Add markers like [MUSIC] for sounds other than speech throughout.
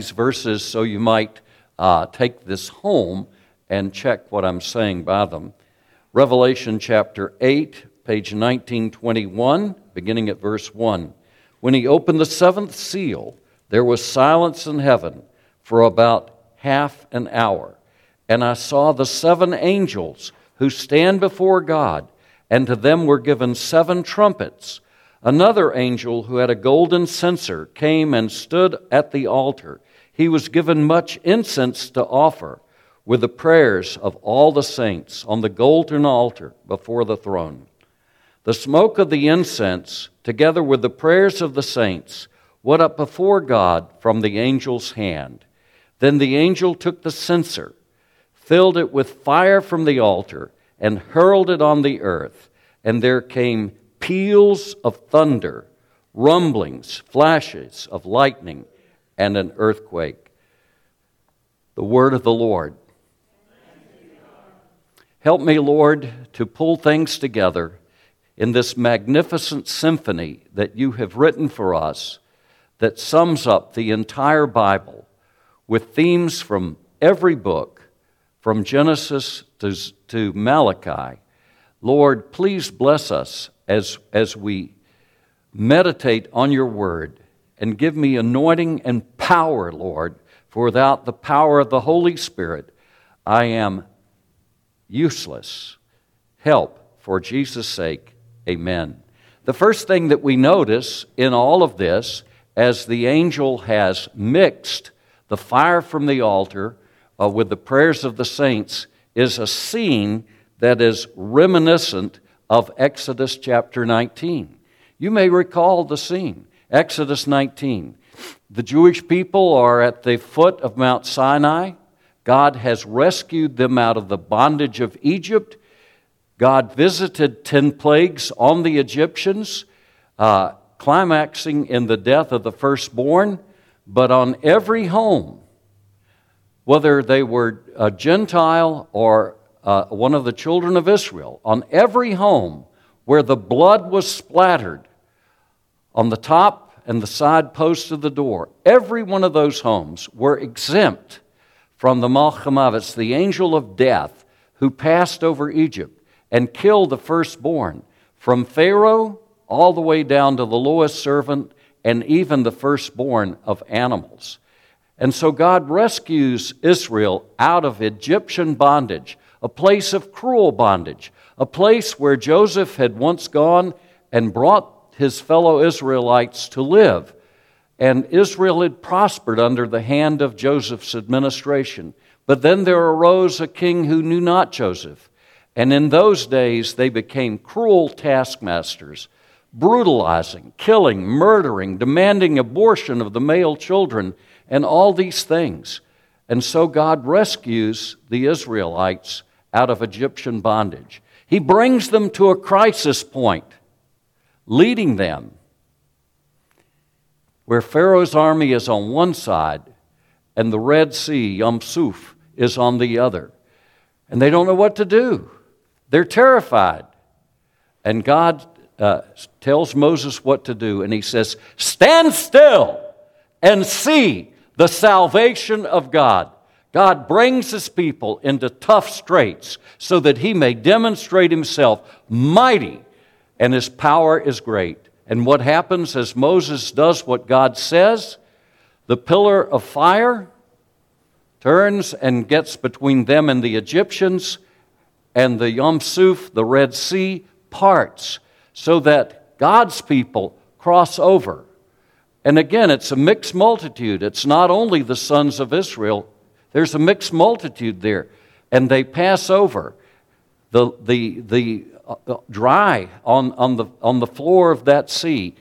these verses so you might uh, take this home and check what I'm saying by them. Revelation chapter 8, page 1921, beginning at verse 1. When he opened the seventh seal, there was silence in heaven for about half an hour. And I saw the seven angels who stand before God, and to them were given seven trumpets. Another angel who had a golden censer came and stood at the altar. He was given much incense to offer with the prayers of all the saints on the golden altar before the throne. The smoke of the incense, together with the prayers of the saints, went up before God from the angel's hand. Then the angel took the censer, filled it with fire from the altar, and hurled it on the earth. And there came peals of thunder, rumblings, flashes of lightning, and an earthquake. The word of the Lord. Help me, Lord, to pull things together in this magnificent symphony that you have written for us that sums up the entire Bible with themes from every book, from Genesis to, to Malachi. Lord, please bless us as, as we meditate on your word and give me anointing and power, Lord, for without the power of the Holy Spirit, I am useless. Help for Jesus' sake. Amen. The first thing that we notice in all of this, as the angel has mixed the fire from the altar uh, with the prayers of the saints, is a scene that is reminiscent of Exodus chapter 19. You may recall the scene. Exodus 19. The Jewish people are at the foot of Mount Sinai. God has rescued them out of the bondage of Egypt. God visited 10 plagues on the Egyptians, uh, climaxing in the death of the firstborn. But on every home, whether they were a Gentile or uh, one of the children of Israel, on every home where the blood was splattered on the top and the side posts of the door, every one of those homes were exempt from the Malchamavis, the angel of death, who passed over Egypt and killed the firstborn, from Pharaoh all the way down to the lowest servant and even the firstborn of animals. And so God rescues Israel out of Egyptian bondage, a place of cruel bondage, a place where Joseph had once gone and brought his fellow Israelites to live. And Israel had prospered under the hand of Joseph's administration. But then there arose a king who knew not Joseph. And in those days they became cruel taskmasters, brutalizing, killing, murdering, demanding abortion of the male children, and all these things. And so God rescues the Israelites out of Egyptian bondage. He brings them to a crisis point, leading them where Pharaoh's army is on one side and the Red Sea, Yam Suf, is on the other. And they don't know what to do. They're terrified. And God uh, tells Moses what to do, and he says, Stand still and see the salvation of God. God brings his people into tough straits so that he may demonstrate himself mighty and his power is great. And what happens as Moses does what God says? The pillar of fire turns and gets between them and the Egyptians, and the Yom Suf, the Red Sea, parts so that God's people cross over. And again, it's a mixed multitude. It's not only the sons of Israel, there's a mixed multitude there. And they pass over. The, the, the Uh, dry on, on, the, on the floor of that sea.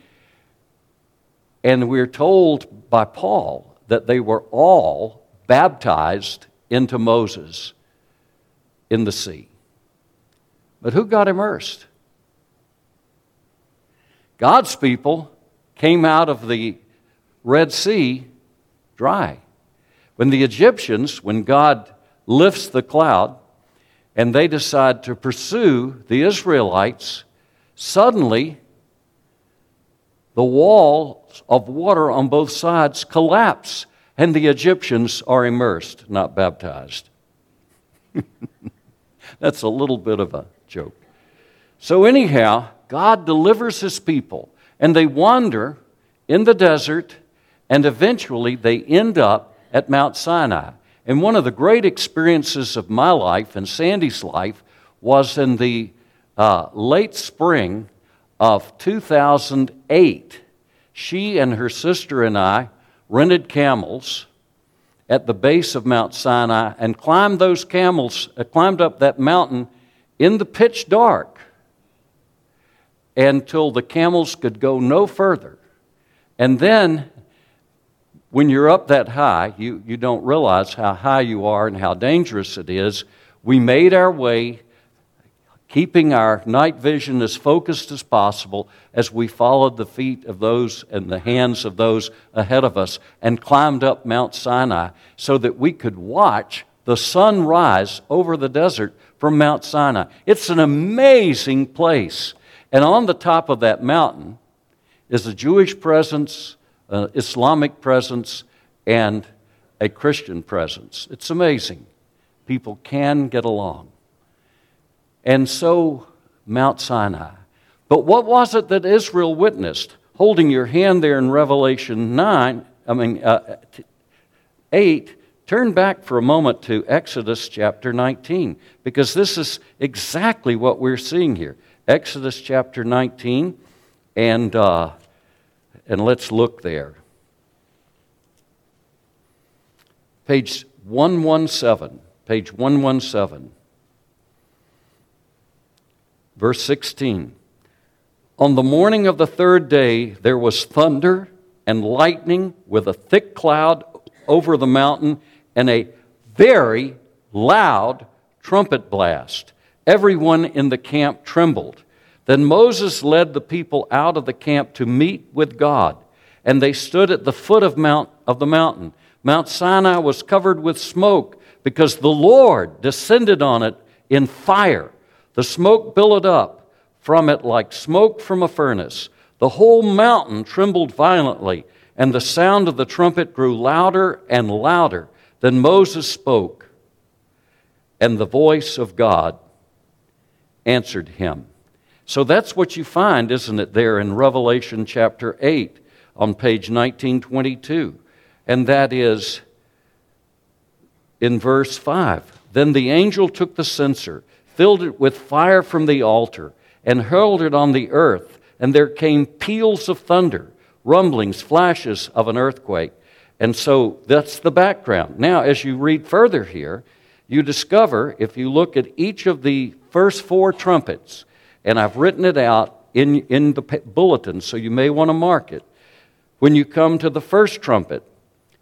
And we're told by Paul that they were all baptized into Moses in the sea. But who got immersed? God's people came out of the Red Sea dry. When the Egyptians, when God lifts the cloud, and they decide to pursue the Israelites, suddenly the walls of water on both sides collapse and the Egyptians are immersed, not baptized. [LAUGHS] That's a little bit of a joke. So, anyhow, God delivers his people, and they wander in the desert, and eventually they end up at Mount Sinai. And one of the great experiences of my life and Sandy's life was in the uh, late spring of 2008. She and her sister and I rented camels at the base of Mount Sinai and climbed those camels, uh, climbed up that mountain in the pitch dark until the camels could go no further. And then, when you're up that high, you, you don't realize how high you are and how dangerous it is. We made our way keeping our night vision as focused as possible as we followed the feet of those and the hands of those ahead of us and climbed up Mount Sinai so that we could watch the sun rise over the desert from Mount Sinai. It's an amazing place. And on the top of that mountain is a Jewish presence, an Islamic presence, and a Christian presence. It's amazing. People can get along and so Mount Sinai. But what was it that Israel witnessed? Holding your hand there in Revelation 9, I mean, uh, 8, turn back for a moment to Exodus chapter 19, because this is exactly what we're seeing here. Exodus chapter 19, and, uh, and let's look there. Page 117. Page 117. Verse 16 On the morning of the third day, there was thunder and lightning with a thick cloud over the mountain and a very loud trumpet blast. Everyone in the camp trembled. Then Moses led the people out of the camp to meet with God, and they stood at the foot of, Mount, of the mountain. Mount Sinai was covered with smoke because the Lord descended on it in fire. The smoke billowed up from it like smoke from a furnace. The whole mountain trembled violently, and the sound of the trumpet grew louder and louder. Then Moses spoke, and the voice of God answered him. So that's what you find, isn't it, there in Revelation chapter 8 on page 1922. And that is in verse 5. Then the angel took the censer filled it with fire from the altar, and hurled it on the earth. And there came peals of thunder, rumblings, flashes of an earthquake. And so that's the background. Now, as you read further here, you discover, if you look at each of the first four trumpets, and I've written it out in, in the bulletin, so you may want to mark it. When you come to the first trumpet,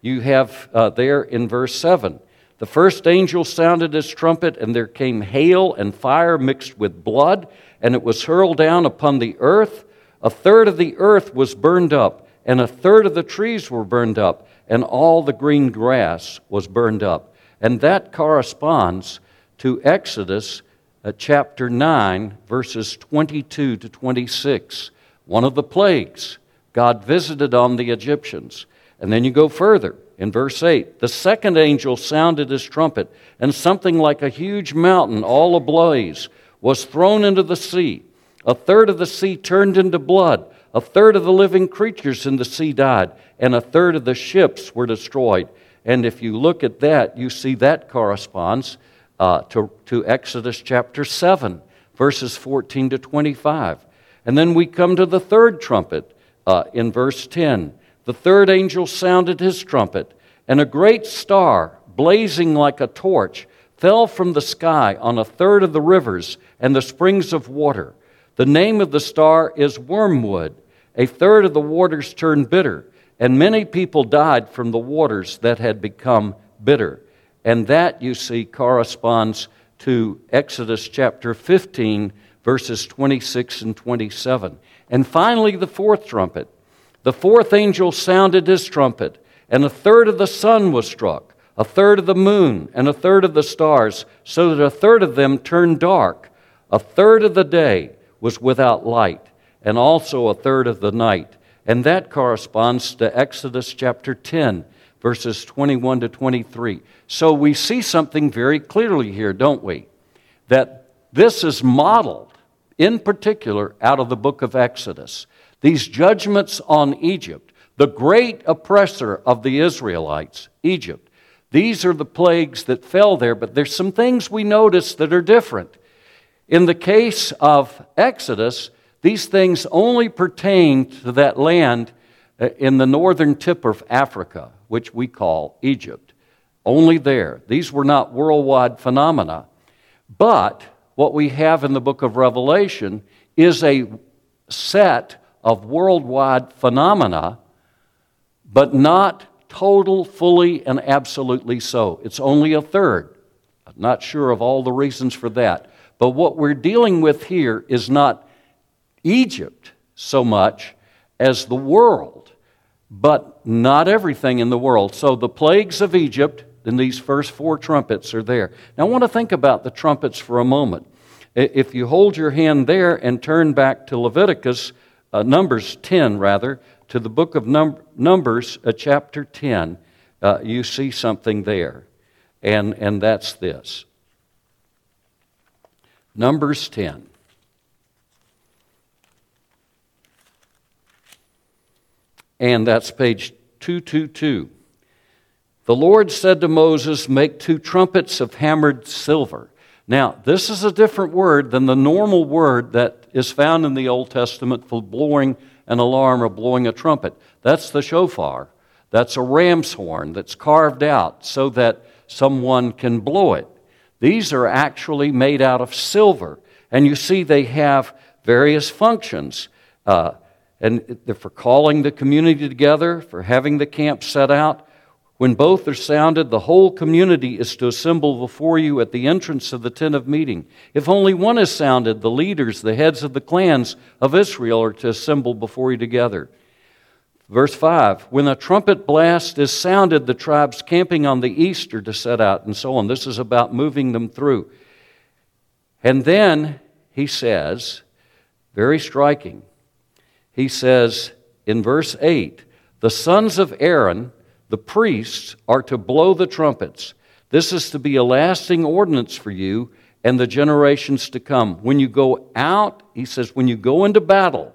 you have uh, there in verse 7 the first angel sounded his trumpet, and there came hail and fire mixed with blood, and it was hurled down upon the earth. A third of the earth was burned up, and a third of the trees were burned up, and all the green grass was burned up. And that corresponds to Exodus uh, chapter 9, verses 22 to 26. One of the plagues God visited on the Egyptians. And then you go further in verse 8 the second angel sounded his trumpet, and something like a huge mountain, all ablaze, was thrown into the sea. A third of the sea turned into blood. A third of the living creatures in the sea died, and a third of the ships were destroyed. And if you look at that, you see that corresponds uh, to, to Exodus chapter 7, verses 14 to 25. And then we come to the third trumpet uh, in verse 10. The third angel sounded his trumpet, and a great star, blazing like a torch, fell from the sky on a third of the rivers and the springs of water. The name of the star is Wormwood. A third of the waters turned bitter, and many people died from the waters that had become bitter. And that, you see, corresponds to Exodus chapter 15, verses 26 and 27. And finally, the fourth trumpet. The fourth angel sounded his trumpet, and a third of the sun was struck, a third of the moon, and a third of the stars, so that a third of them turned dark. A third of the day was without light, and also a third of the night. And that corresponds to Exodus chapter 10, verses 21 to 23. So we see something very clearly here, don't we? That this is modeled, in particular, out of the book of Exodus. These judgments on Egypt, the great oppressor of the Israelites, Egypt. These are the plagues that fell there, but there's some things we notice that are different. In the case of Exodus, these things only pertain to that land Uh, in the northern tip of Africa, which we call Egypt. Only there. These were not worldwide phenomena. But what we have in the book of Revelation is a set of worldwide phenomena, but not total, fully, and absolutely so. It's only a third. I'm not sure of all the reasons for that. But what we're dealing with here is not Egypt so much as the world, but not everything in the world. So the plagues of Egypt and these first four trumpets are there. Now I want to think about the trumpets for a moment. If you hold your hand there and turn back to Leviticus, uh, Numbers 10 rather, to the book of Num- Numbers, uh, chapter 10, uh, you see something there. And, and that's this Numbers 10. And that's page 222. The Lord said to Moses, Make two trumpets of hammered silver. Now, this is a different word than the normal word that is found in the Old Testament for blowing an alarm or blowing a trumpet. That's the shofar. That's a ram's horn that's carved out so that someone can blow it. These are actually made out of silver. And you see, they have various functions. Uh, and for calling the community together, for having the camp set out. When both are sounded, the whole community is to assemble before you at the entrance of the tent of meeting. If only one is sounded, the leaders, the heads of the clans of Israel, are to assemble before you together. Verse 5 When a trumpet blast is sounded, the tribes camping on the east are to set out, and so on. This is about moving them through. And then he says, very striking, he says in verse 8, the sons of Aaron, the priests, are to blow the trumpets. This is to be a lasting ordinance for you and the generations to come. When you go out, he says, when you go into battle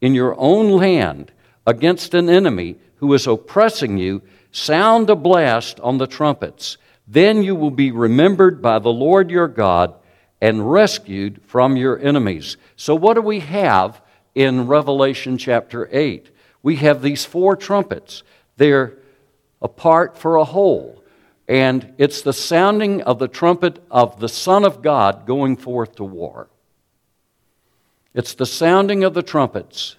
in your own land, against an enemy who is oppressing you, sound a blast on the trumpets. Then you will be remembered by the Lord your God and rescued from your enemies. So, what do we have in Revelation chapter 8? We have these four trumpets. They're apart for a whole. And it's the sounding of the trumpet of the Son of God going forth to war. It's the sounding of the trumpets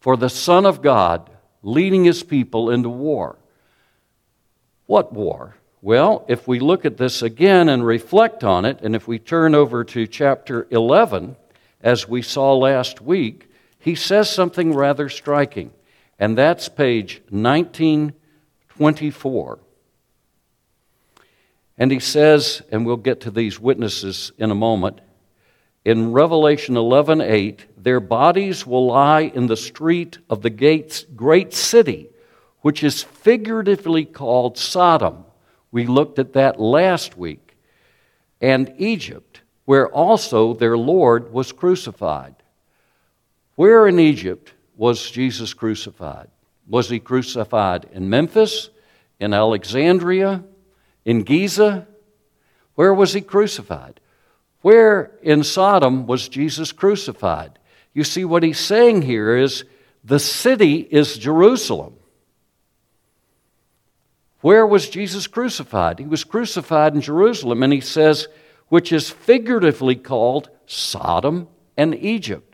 for the Son of God leading his people into war. What war? Well, if we look at this again and reflect on it, and if we turn over to chapter 11, as we saw last week, he says something rather striking, and that's page 1924. And he says, and we'll get to these witnesses in a moment, in Revelation 11:8, their bodies will lie in the street of the gates, great city, which is figuratively called Sodom. We looked at that last week. And Egypt, where also their Lord was crucified. Where in Egypt was Jesus crucified? Was he crucified in Memphis, in Alexandria, in Giza? Where was he crucified? Where in Sodom was Jesus crucified? You see, what he's saying here is the city is Jerusalem. Where was Jesus crucified? He was crucified in Jerusalem, and he says, which is figuratively called Sodom and Egypt.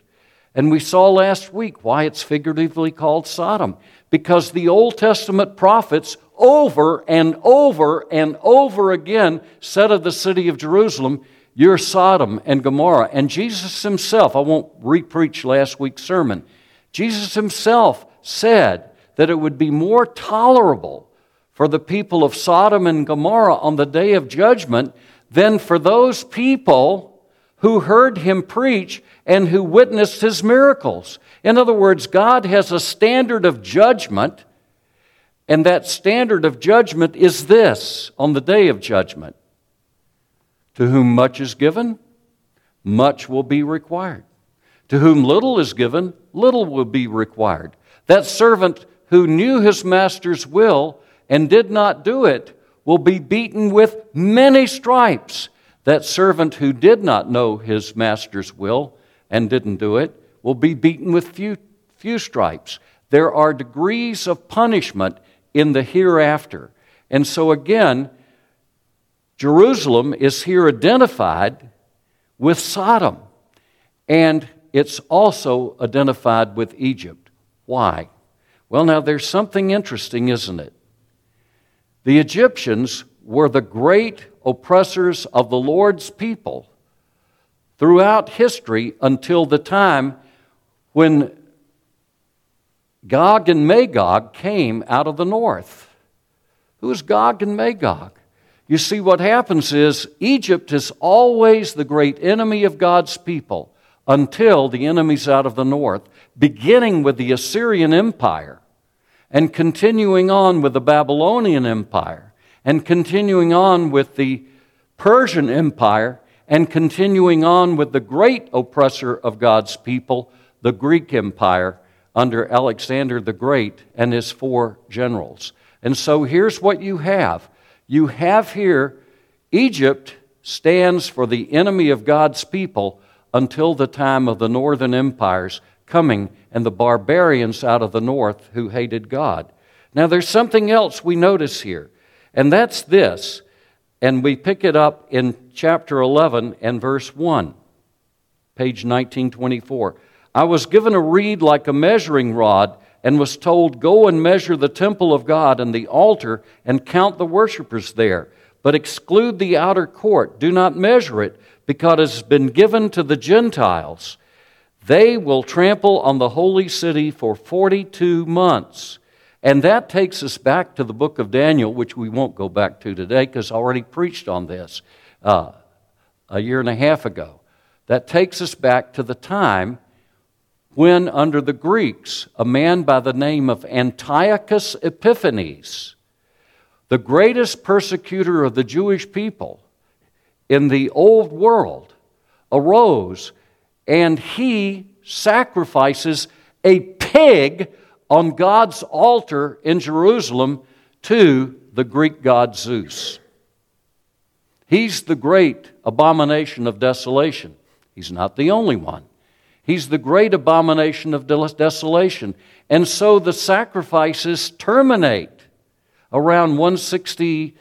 And we saw last week why it's figuratively called Sodom. Because the Old Testament prophets over and over and over again said of the city of Jerusalem, you're Sodom and Gomorrah. And Jesus himself, I won't repreach last week's sermon, Jesus himself said that it would be more tolerable for the people of Sodom and Gomorrah on the day of judgment than for those people who heard him preach and who witnessed his miracles. In other words, God has a standard of judgment And that standard of judgment is this on the day of judgment To whom much is given, much will be required. To whom little is given, little will be required. That servant who knew his master's will and did not do it will be beaten with many stripes. That servant who did not know his master's will and didn't do it will be beaten with few, few stripes. There are degrees of punishment in the hereafter. And so, again, Jerusalem is here identified with Sodom, and it's also identified with Egypt. Why? Well, now there's something interesting, isn't it? The Egyptians were the great oppressors of the Lord's people throughout history until the time when Gog and Magog came out of the north. Who is Gog and Magog? You see, what happens is Egypt is always the great enemy of God's people until the enemies out of the north, beginning with the Assyrian Empire and continuing on with the Babylonian Empire and continuing on with the Persian Empire and continuing on with the great oppressor of God's people, the Greek Empire under Alexander the Great and his four generals. And so here's what you have you have here Egypt stands for the enemy of God's people until the time of the northern empires coming and the barbarians out of the north who hated God. Now, there's something else we notice here, and that's this, and we pick it up in chapter 11 and verse 1, page 1924. I was given a reed like a measuring rod and was told, Go and measure the temple of God and the altar and count the worshippers there, but exclude the outer court. Do not measure it, because it has been given to the Gentiles. They will trample on the holy city for 42 months. And that takes us back to the book of Daniel, which we won't go back to today because I already preached on this uh, a year and a half ago. That takes us back to the time when, under the Greeks, a man by the name of Antiochus Epiphanes, the greatest persecutor of the Jewish people in the old world, arose and he sacrifices a pig on God's altar in Jerusalem to the Greek god Zeus. He's the great abomination of desolation. He's not the only one. He's the great abomination of desolation. And so the sacrifices terminate around 168,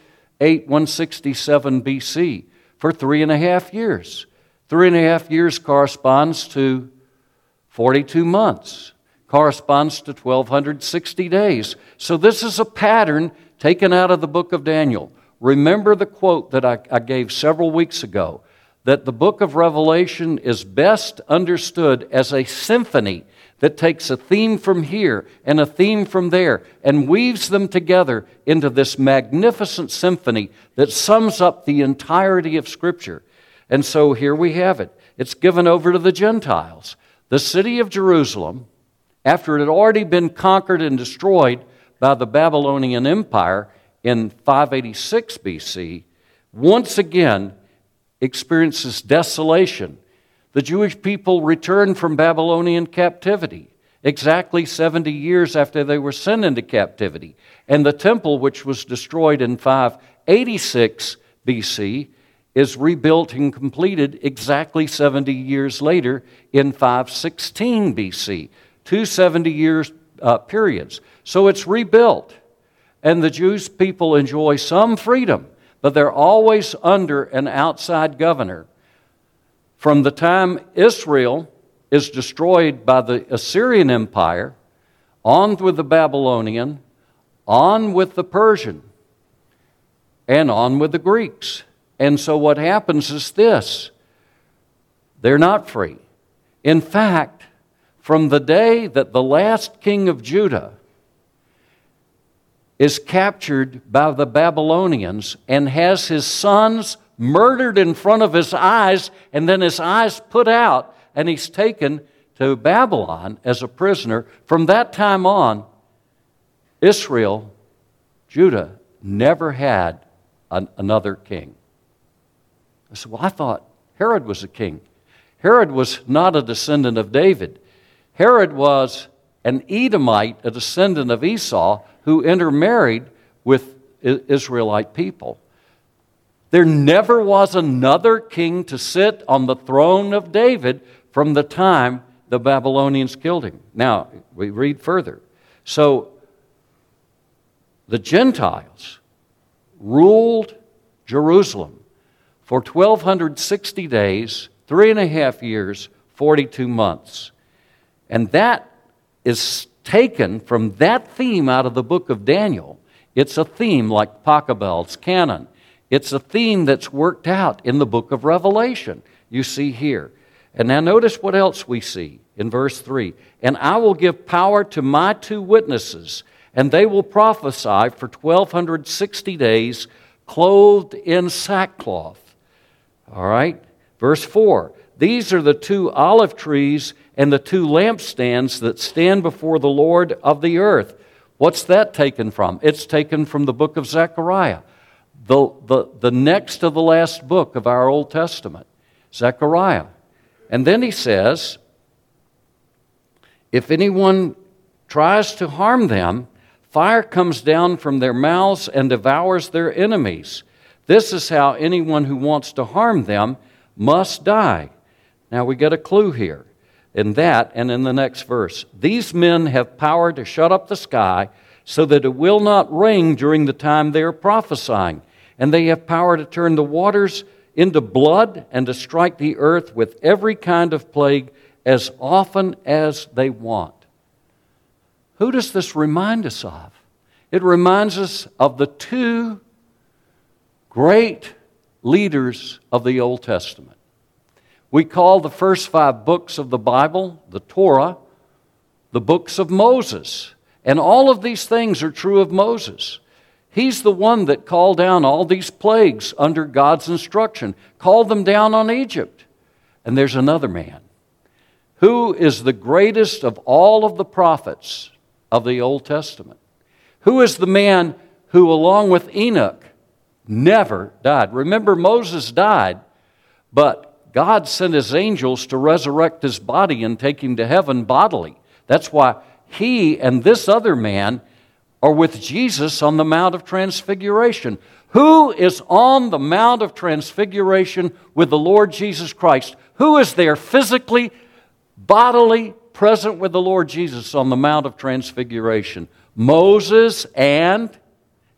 167 BC for three and a half years. Three and a half years corresponds to 42 months, corresponds to 1,260 days. So this is a pattern taken out of the book of Daniel. Remember the quote that I, I gave several weeks ago that the book of Revelation is best understood as a symphony that takes a theme from here and a theme from there and weaves them together into this magnificent symphony that sums up the entirety of Scripture. And so here we have it. It's given over to the Gentiles. The city of Jerusalem, after it had already been conquered and destroyed by the Babylonian Empire in 586 BC, once again experiences desolation. The Jewish people returned from Babylonian captivity exactly 70 years after they were sent into captivity. And the temple, which was destroyed in 586 BC, is rebuilt and completed exactly 70 years later in 516 BC. Two 70 year uh, periods. So it's rebuilt. And the Jewish people enjoy some freedom but they're always under an outside governor. From the time Israel is destroyed by the Assyrian Empire, on with the Babylonian, on with the Persian, and on with the Greeks. And so what happens is this they're not free. In fact, from the day that the last king of Judah is captured by the Babylonians and has his sons murdered in front of his eyes, and then his eyes put out, and he's taken to Babylon as a prisoner. From that time on, Israel Judah never had an, another king. I said, Well, I thought Herod was a king. Herod was not a descendant of David. Herod was an Edomite, a descendant of Esau, who intermarried with Israelite people. There never was another king to sit on the throne of David from the time the Babylonians killed him. Now, we read further. So, the Gentiles ruled Jerusalem for 1,260 days, three and a half years, 42 months. And that is taken from that theme out of the book of Daniel. It's a theme like Pachelbel's canon. It's a theme that's worked out in the book of Revelation, you see here. And now notice what else we see in verse 3 And I will give power to my two witnesses, and they will prophesy for 1260 days, clothed in sackcloth. All right? Verse 4 These are the two olive trees and the two lampstands that stand before the Lord of the earth. What's that taken from? It's taken from the book of Zechariah, the, the, the next to the last book of our Old Testament, Zechariah. And then he says, If anyone tries to harm them, fire comes down from their mouths and devours their enemies. This is how anyone who wants to harm them must die. Now we get a clue here in that and in the next verse. These men have power to shut up the sky so that it will not rain during the time they are prophesying. And they have power to turn the waters into blood and to strike the earth with every kind of plague as often as they want. Who does this remind us of? It reminds us of the two great leaders of the Old Testament. We call the first five books of the Bible, the Torah, the books of Moses. And all of these things are true of Moses. He's the one that called down all these plagues under God's instruction, called them down on Egypt. And there's another man who is the greatest of all of the prophets of the Old Testament. Who is the man who, along with Enoch, never died? Remember, Moses died, but God sent his angels to resurrect his body and take him to heaven bodily. That's why he and this other man are with Jesus on the Mount of Transfiguration. Who is on the Mount of Transfiguration with the Lord Jesus Christ? Who is there physically, bodily present with the Lord Jesus on the Mount of Transfiguration? Moses and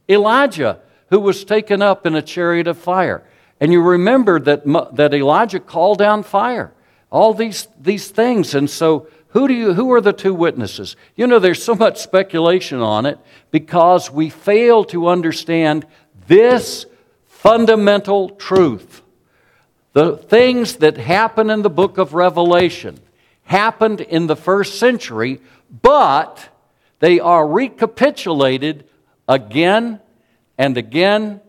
Elijah, who was taken up in a chariot of fire. And you remember that, that Elijah called down fire. All these, these things. And so, who, do you, who are the two witnesses? You know, there's so much speculation on it because we fail to understand this fundamental truth. The things that happen in the book of Revelation happened in the first century, but they are recapitulated again and again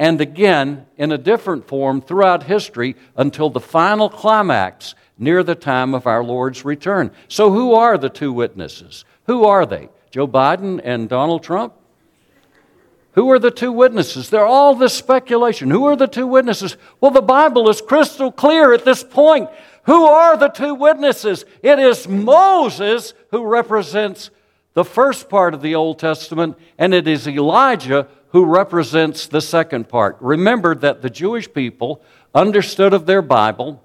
and again in a different form throughout history until the final climax near the time of our Lord's return. So, who are the two witnesses? Who are they? Joe Biden and Donald Trump? Who are the two witnesses? They're all this speculation. Who are the two witnesses? Well, the Bible is crystal clear at this point. Who are the two witnesses? It is Moses who represents the first part of the Old Testament, and it is Elijah who represents the second part. Remember that the Jewish people understood of their Bible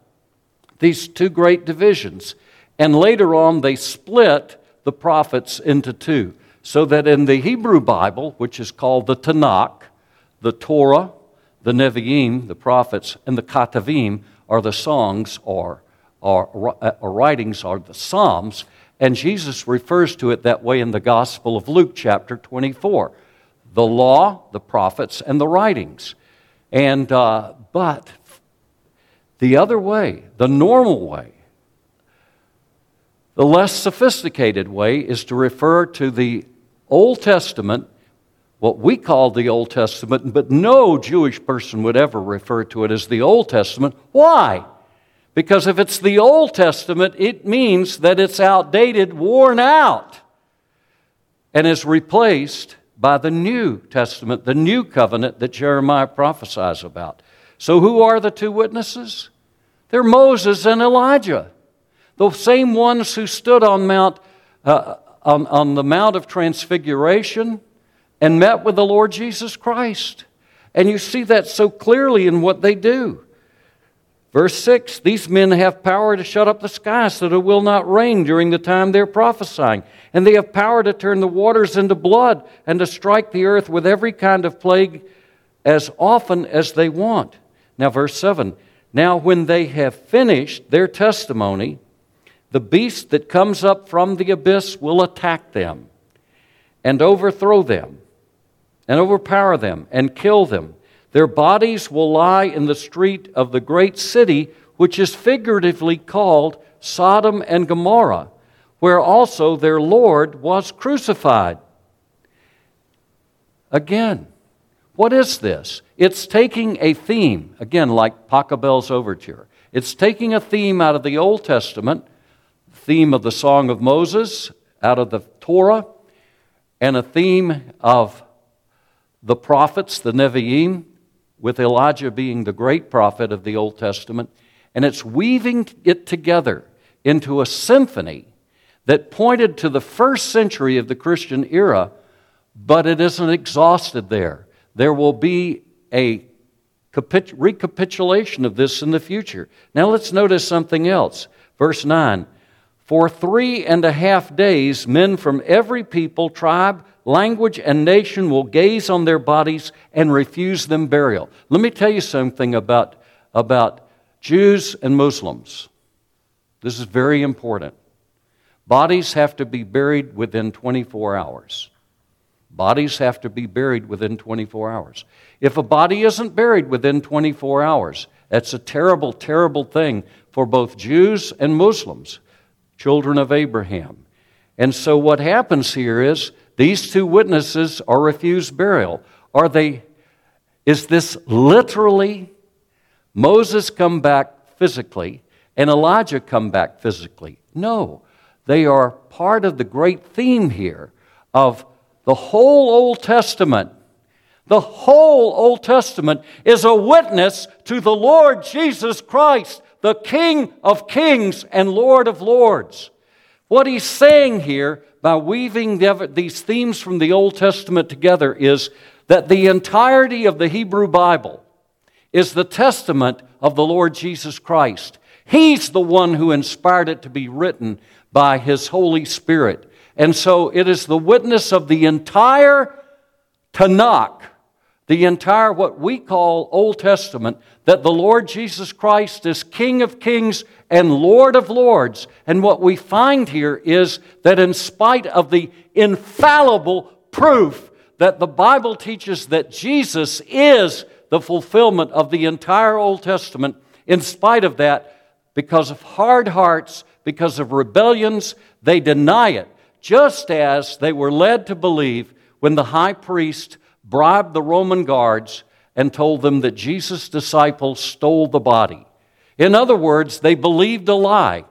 these two great divisions, and later on they split the prophets into two. So that in the Hebrew Bible, which is called the Tanakh, the Torah, the Nevi'im, the prophets, and the Ketuvim are the songs or, or, or writings are the Psalms, and Jesus refers to it that way in the Gospel of Luke, chapter 24 the law, the prophets, and the writings. And, uh, but the other way, the normal way, the less sophisticated way is to refer to the Old Testament, what we call the Old Testament, but no Jewish person would ever refer to it as the Old Testament. Why? Because if it's the Old Testament, it means that it's outdated, worn out, and is replaced by the New Testament, the new covenant that Jeremiah prophesies about. So, who are the two witnesses? They're Moses and Elijah, the same ones who stood on, Mount, uh, on, on the Mount of Transfiguration and met with the Lord Jesus Christ. And you see that so clearly in what they do. Verse 6 These men have power to shut up the sky so that it will not rain during the time they're prophesying. And they have power to turn the waters into blood and to strike the earth with every kind of plague as often as they want. Now, verse 7 Now, when they have finished their testimony, the beast that comes up from the abyss will attack them and overthrow them and overpower them and kill them their bodies will lie in the street of the great city, which is figuratively called Sodom and Gomorrah, where also their Lord was crucified. Again, what is this? It's taking a theme, again, like Pachelbel's Overture. It's taking a theme out of the Old Testament, theme of the Song of Moses, out of the Torah, and a theme of the prophets, the Nevi'im, with Elijah being the great prophet of the Old Testament, and it's weaving it together into a symphony that pointed to the first century of the Christian era, but it isn't exhausted there. There will be a recapitulation of this in the future. Now let's notice something else. Verse 9 For three and a half days, men from every people, tribe, language, and nation will gaze on their bodies and refuse them burial. Let me tell you something about, about Jews and Muslims. This is very important. Bodies have to be buried within 24 hours. Bodies have to be buried within 24 hours. If a body isn't buried within 24 hours, that's a terrible, terrible thing for both Jews and Muslims, children of Abraham. And so what happens here is these two witnesses are refused burial. Are they, is this literally Moses come back physically and Elijah come back physically? No. They are part of the great theme here of the whole Old Testament. The whole Old Testament is a witness to the Lord Jesus Christ, the King of kings and Lord of lords. What he's saying here by weaving these themes from the Old Testament together is that the entirety of the Hebrew Bible is the testament of the Lord Jesus Christ. He's the one who inspired it to be written by His Holy Spirit. And so it is the witness of the entire Tanakh, the entire what we call Old Testament, that the Lord Jesus Christ is King of kings and Lord of lords. And what we find here is that in spite of the infallible proof that the Bible teaches that Jesus is the fulfillment of the entire Old Testament, in spite of that, because of hard hearts, because of rebellions, they deny it, just as they were led to believe when the high priest bribed the Roman guards and told them that Jesus' disciples stole the body. In other words, they believed a lie,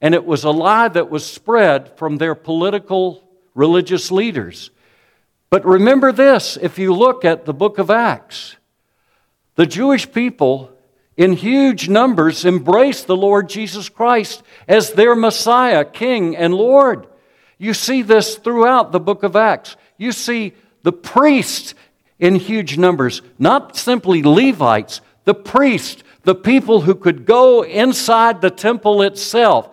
and it was a lie that was spread from their political religious leaders. But remember this if you look at the book of Acts, the Jewish people in huge numbers embraced the Lord Jesus Christ as their Messiah, King, and Lord. You see this throughout the book of Acts. You see the priests in huge numbers, not simply Levites, the priests, the people who could go inside the temple itself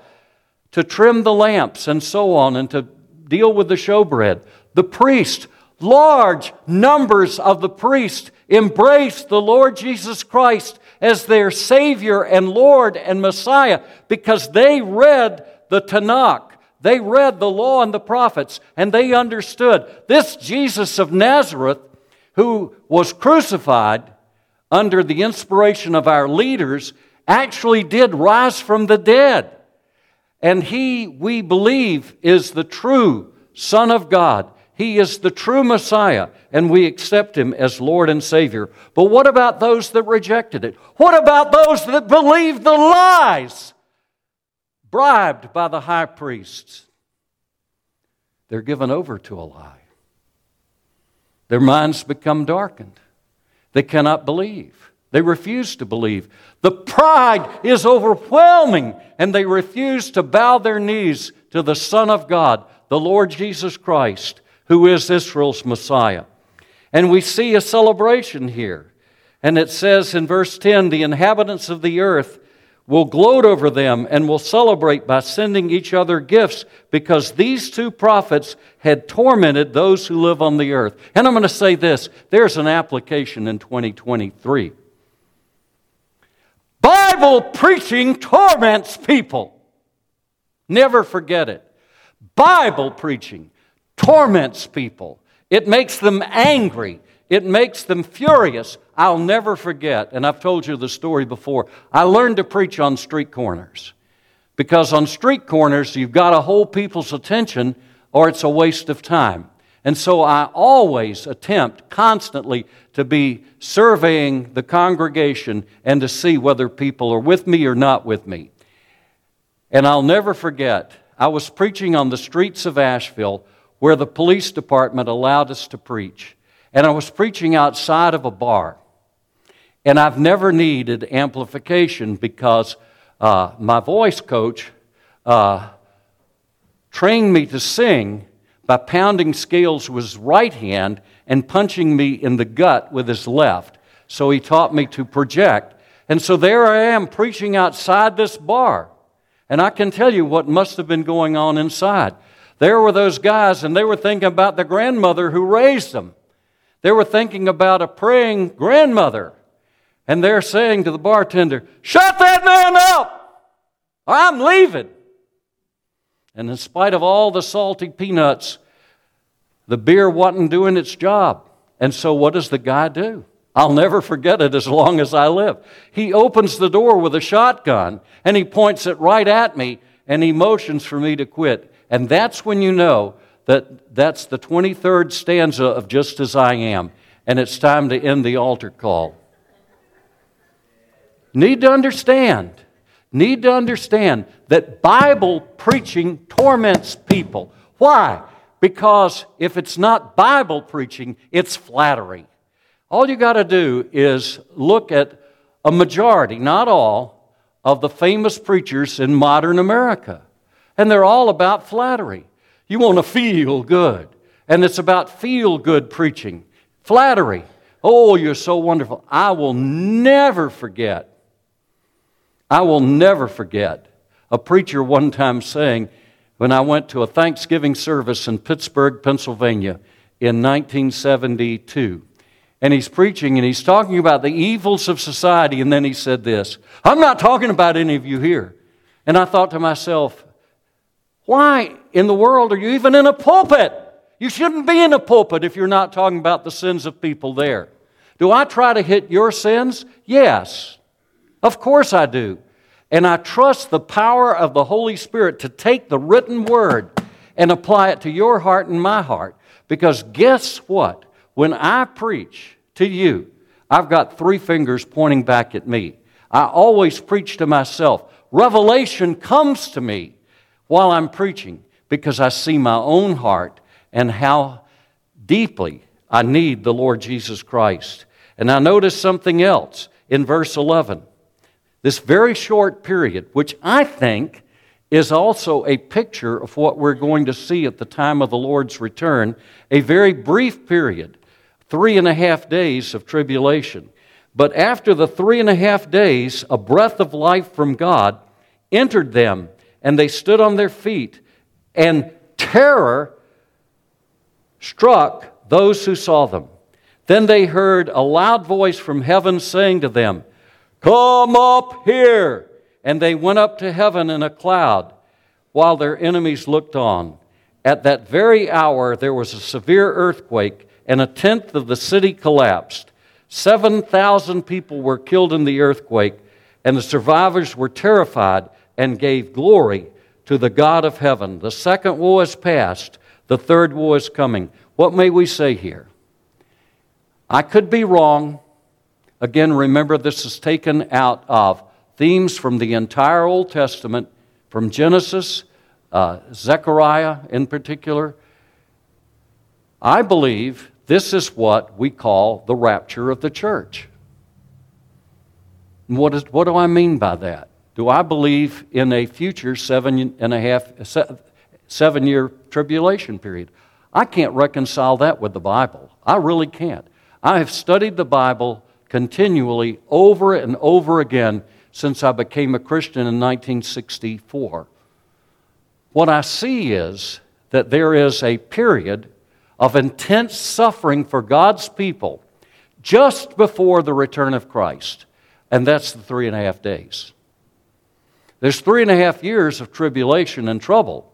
to trim the lamps and so on and to deal with the showbread. The priest, large numbers of the priests embraced the Lord Jesus Christ as their Savior and Lord and Messiah because they read the Tanakh. They read the law and the prophets and they understood this Jesus of Nazareth who was crucified under the inspiration of our leaders, actually did rise from the dead. And he, we believe, is the true Son of God. He is the true Messiah, and we accept him as Lord and Savior. But what about those that rejected it? What about those that believed the lies bribed by the high priests? They're given over to a lie. Their minds become darkened. They cannot believe. They refuse to believe. The pride is overwhelming, and they refuse to bow their knees to the Son of God, the Lord Jesus Christ, who is Israel's Messiah. And we see a celebration here. And it says in verse 10 the inhabitants of the earth will gloat over them and will celebrate by sending each other gifts because these two prophets had tormented those who live on the earth. And I'm going to say this there's an application in 2023. Bible preaching torments people. Never forget it. Bible preaching torments people. It makes them angry. It makes them furious. I'll never forget, and I've told you the story before. I learned to preach on street corners because on street corners, you've got to hold people's attention or it's a waste of time. And so I always attempt constantly to be surveying the congregation and to see whether people are with me or not with me. And I'll never forget, I was preaching on the streets of Asheville where the police department allowed us to preach. And I was preaching outside of a bar. And I've never needed amplification because uh, my voice coach uh, trained me to sing by pounding scales with his right hand and punching me in the gut with his left. So he taught me to project. And so there I am preaching outside this bar. And I can tell you what must have been going on inside. There were those guys, and they were thinking about the grandmother who raised them. They were thinking about a praying grandmother. And they're saying to the bartender, Shut that man up! I'm leaving. And in spite of all the salty peanuts, the beer wasn't doing its job. And so, what does the guy do? I'll never forget it as long as I live. He opens the door with a shotgun and he points it right at me and he motions for me to quit. And that's when you know that that's the 23rd stanza of Just As I Am, and it's time to end the altar call. Need to understand, need to understand that Bible preaching torments people. Why? Because if it's not Bible preaching, it's flattery. All you got to do is look at a majority, not all, of the famous preachers in modern America. And they're all about flattery. You want to feel good. And it's about feel good preaching. Flattery. Oh, you're so wonderful. I will never forget. I will never forget a preacher one time saying, when I went to a Thanksgiving service in Pittsburgh, Pennsylvania in 1972. And he's preaching and he's talking about the evils of society. And then he said this I'm not talking about any of you here. And I thought to myself, why in the world are you even in a pulpit? You shouldn't be in a pulpit if you're not talking about the sins of people there. Do I try to hit your sins? Yes. Of course I do. And I trust the power of the Holy Spirit to take the written word and apply it to your heart and my heart. Because guess what? When I preach to you, I've got three fingers pointing back at me. I always preach to myself. Revelation comes to me while I'm preaching because I see my own heart and how deeply I need the Lord Jesus Christ. And I notice something else in verse 11. This very short period, which I think is also a picture of what we're going to see at the time of the Lord's return, a very brief period, three and a half days of tribulation. But after the three and a half days, a breath of life from God entered them and they stood on their feet, and terror struck those who saw them. Then they heard a loud voice from heaven saying to them, Come up here! And they went up to heaven in a cloud while their enemies looked on. At that very hour, there was a severe earthquake, and a tenth of the city collapsed. 7,000 people were killed in the earthquake, and the survivors were terrified and gave glory to the God of heaven. The second war is past, the third war is coming. What may we say here? I could be wrong. Again, remember this is taken out of themes from the entire Old Testament, from Genesis, uh, Zechariah in particular. I believe This is what we call the rapture of the church. What, is, what do I mean by that? Do I believe in a future seven and a half, seven year tribulation period? I can't reconcile that with the Bible. I really can't. I have studied the Bible continually over and over again since I became a Christian in 1964. What I see is that there is a period of intense suffering for God's people just before the return of Christ, and that's the three and a half days. There's three and a half years of tribulation and trouble.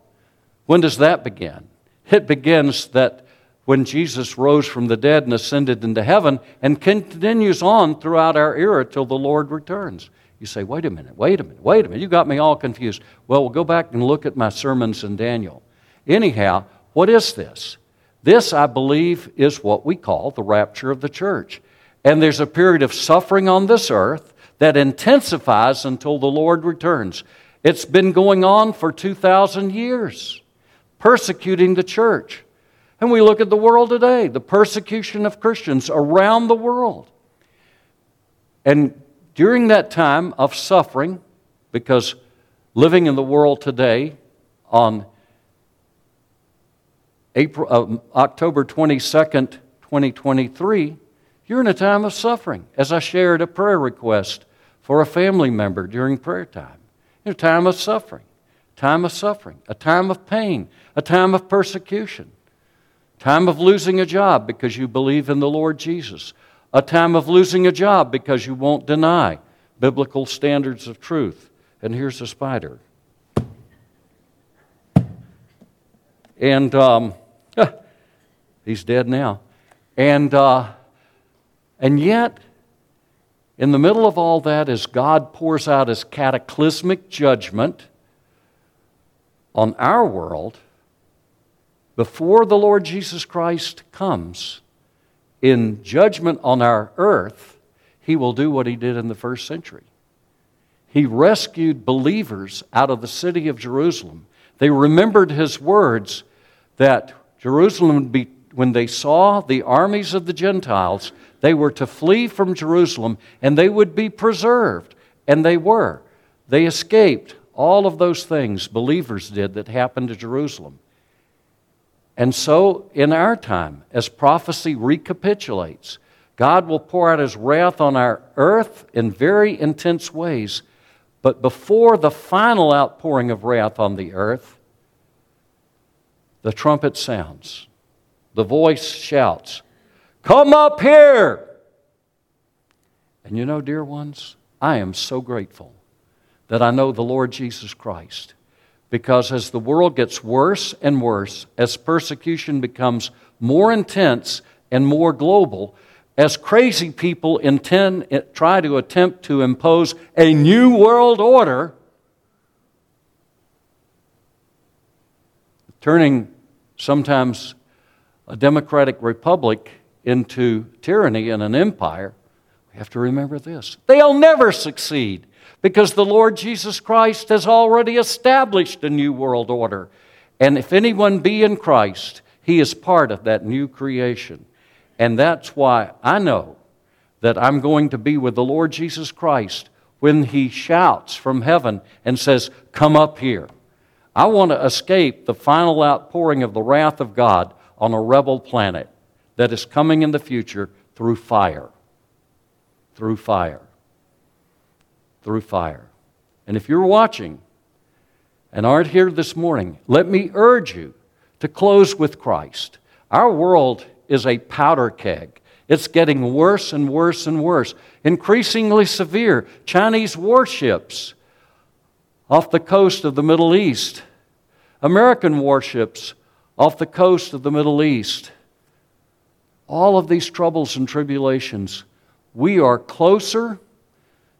When does that begin? It begins that when Jesus rose from the dead and ascended into heaven and continues on throughout our era till the Lord returns. You say, wait a minute, wait a minute, wait a minute. You got me all confused. Well, we'll go back and look at my sermons in Daniel. Anyhow, what is this? This, I believe, is what we call the rapture of the church. And there's a period of suffering on this earth that intensifies until the Lord returns. It's been going on for 2,000 years, persecuting the church. And we look at the world today, the persecution of Christians around the world. And during that time of suffering, because living in the world today on April, uh, October 22nd, 2023, you're in a time of suffering. As I shared a prayer request for a family member during prayer time. A time of suffering, time of suffering, a time of pain, a time of persecution, time of losing a job because you believe in the Lord Jesus, a time of losing a job because you won't deny biblical standards of truth. And here's a spider. And um, [LAUGHS] he's dead now. And, uh, and yet, in the middle of all that, as God pours out his cataclysmic judgment on our world, before the Lord Jesus Christ comes in judgment on our earth, he will do what he did in the first century. He rescued believers out of the city of Jerusalem. They remembered his words that Jerusalem would be, when they saw the armies of the Gentiles, they were to flee from Jerusalem and they would be preserved. And they were. They escaped all of those things believers did that happened to Jerusalem. And so, in our time, as prophecy recapitulates, God will pour out his wrath on our earth in very intense ways. But before the final outpouring of wrath on the earth, the trumpet sounds, the voice shouts, Come up here. And you know, dear ones, I am so grateful that I know the Lord Jesus Christ. Because as the world gets worse and worse, as persecution becomes more intense and more global, as crazy people intend, try to attempt to impose a new world order, turning sometimes a democratic republic into tyranny and an empire, we have to remember this. They'll never succeed because the Lord Jesus Christ has already established a new world order. And if anyone be in Christ, he is part of that new creation. And that's why I know that I'm going to be with the Lord Jesus Christ when he shouts from heaven and says, Come up here. I want to escape the final outpouring of the wrath of God on a rebel planet that is coming in the future through fire. Through fire. Through fire. And if you're watching and aren't here this morning, let me urge you to close with Christ. Our world is a powder keg. It's getting worse and worse and worse, increasingly severe. Chinese warships off the coast of the Middle East, American warships off the coast of the Middle East all of these troubles and tribulations, we are closer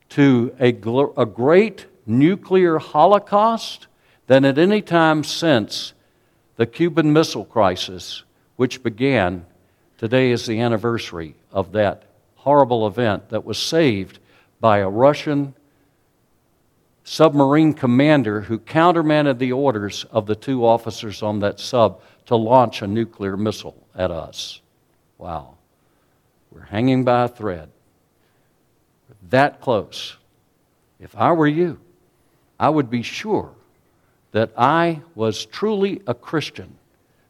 to a, gl- a great nuclear holocaust than at any time since the Cuban Missile Crisis, which began. Today is the anniversary of that horrible event that was saved by a Russian submarine commander who countermanded the orders of the two officers on that sub to launch a nuclear missile at us. Wow. We're hanging by a thread. That close. If I were you, I would be sure that I was truly a Christian,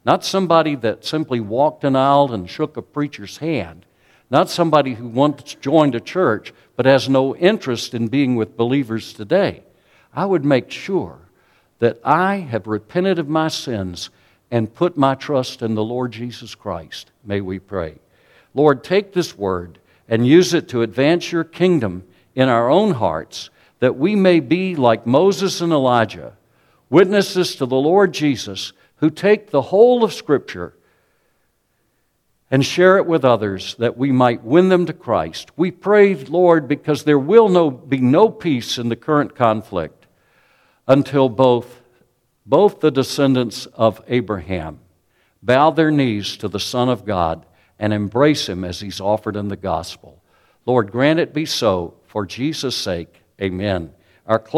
not somebody that simply walked an aisle and shook a preacher's hand, not somebody who once joined a church but has no interest in being with believers today. I would make sure that I have repented of my sins and put my trust in the Lord Jesus Christ. May we pray. Lord, take this word and use it to advance your kingdom in our own hearts, that we may be like Moses and Elijah, witnesses to the Lord Jesus, who take the whole of Scripture and share it with others that we might win them to Christ. We pray, Lord, because there will no, be no peace in the current conflict until both, both the descendants of Abraham bow their knees to the Son of God and embrace him as he's offered in the gospel. Lord, grant it be so for Jesus' sake. Amen. Our